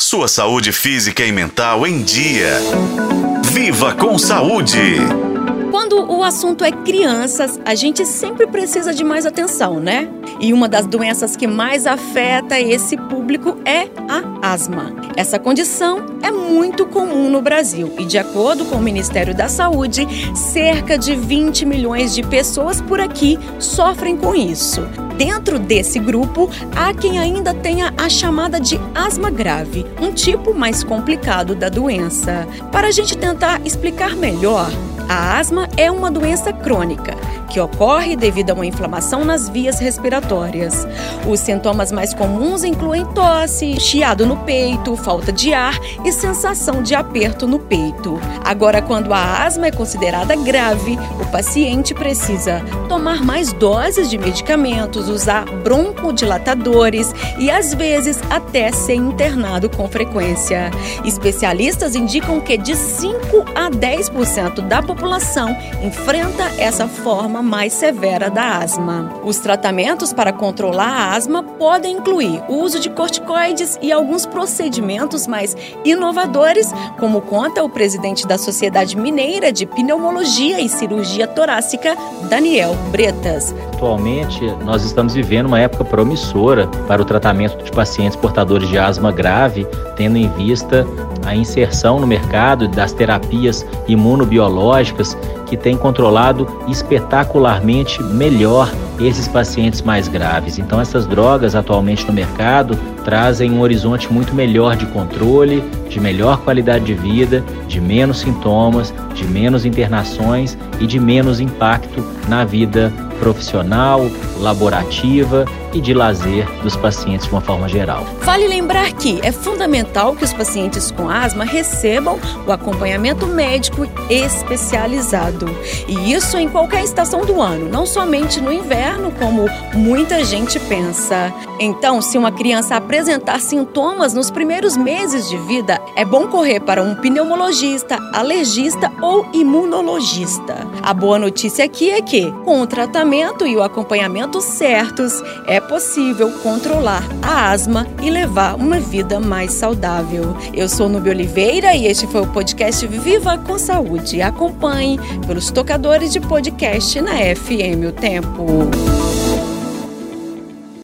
Sua saúde física e mental em dia. Viva com saúde! Quando o assunto é crianças, a gente sempre precisa de mais atenção, né? E uma das doenças que mais afeta esse público é a asma. Essa condição é muito comum no Brasil e, de acordo com o Ministério da Saúde, cerca de 20 milhões de pessoas por aqui sofrem com isso. Dentro desse grupo, há quem ainda tenha a chamada de asma grave, um tipo mais complicado da doença. Para a gente tentar explicar melhor, a asma é uma doença crônica que ocorre devido a uma inflamação nas vias respiratórias. Os sintomas mais comuns incluem tosse, chiado no peito, falta de ar e sensação de aperto no peito. Agora, quando a asma é considerada grave, o paciente precisa tomar mais doses de medicamentos, usar broncodilatadores e, às vezes, até ser internado com frequência. Especialistas indicam que de 5 a 10% da população enfrenta essa forma mais severa da asma. Os tratamentos para controlar a asma podem incluir o uso de corticoides e alguns procedimentos mais inovadores, como conta o presidente da Sociedade Mineira de Pneumologia e Cirurgia Torácica, Daniel Bretas. Atualmente, nós estamos vivendo uma época promissora para o tratamento de pacientes portadores de asma grave, tendo em vista a inserção no mercado das terapias imunobiológicas que têm controlado espetacularmente melhor esses pacientes mais graves. Então, essas drogas atualmente no mercado trazem um horizonte muito melhor de controle, de melhor qualidade de vida, de menos sintomas, de menos internações e de menos impacto na vida profissional, laborativa e de lazer dos pacientes de uma forma geral. Vale lembrar que é fundamental que os pacientes com asma recebam o acompanhamento médico especializado. E isso em qualquer estação do ano, não somente no inverno, como muita gente pensa. Então, se uma criança apresentar sintomas nos primeiros meses de vida, é bom correr para um pneumologista, alergista ou imunologista. A boa notícia aqui é que, com o tratamento e o acompanhamento certos, é possível controlar a asma e levar uma vida mais saudável. Eu sou Nubia Oliveira e este foi o podcast Viva com Saúde. Acompanhe pelos tocadores de podcast na FM O Tempo.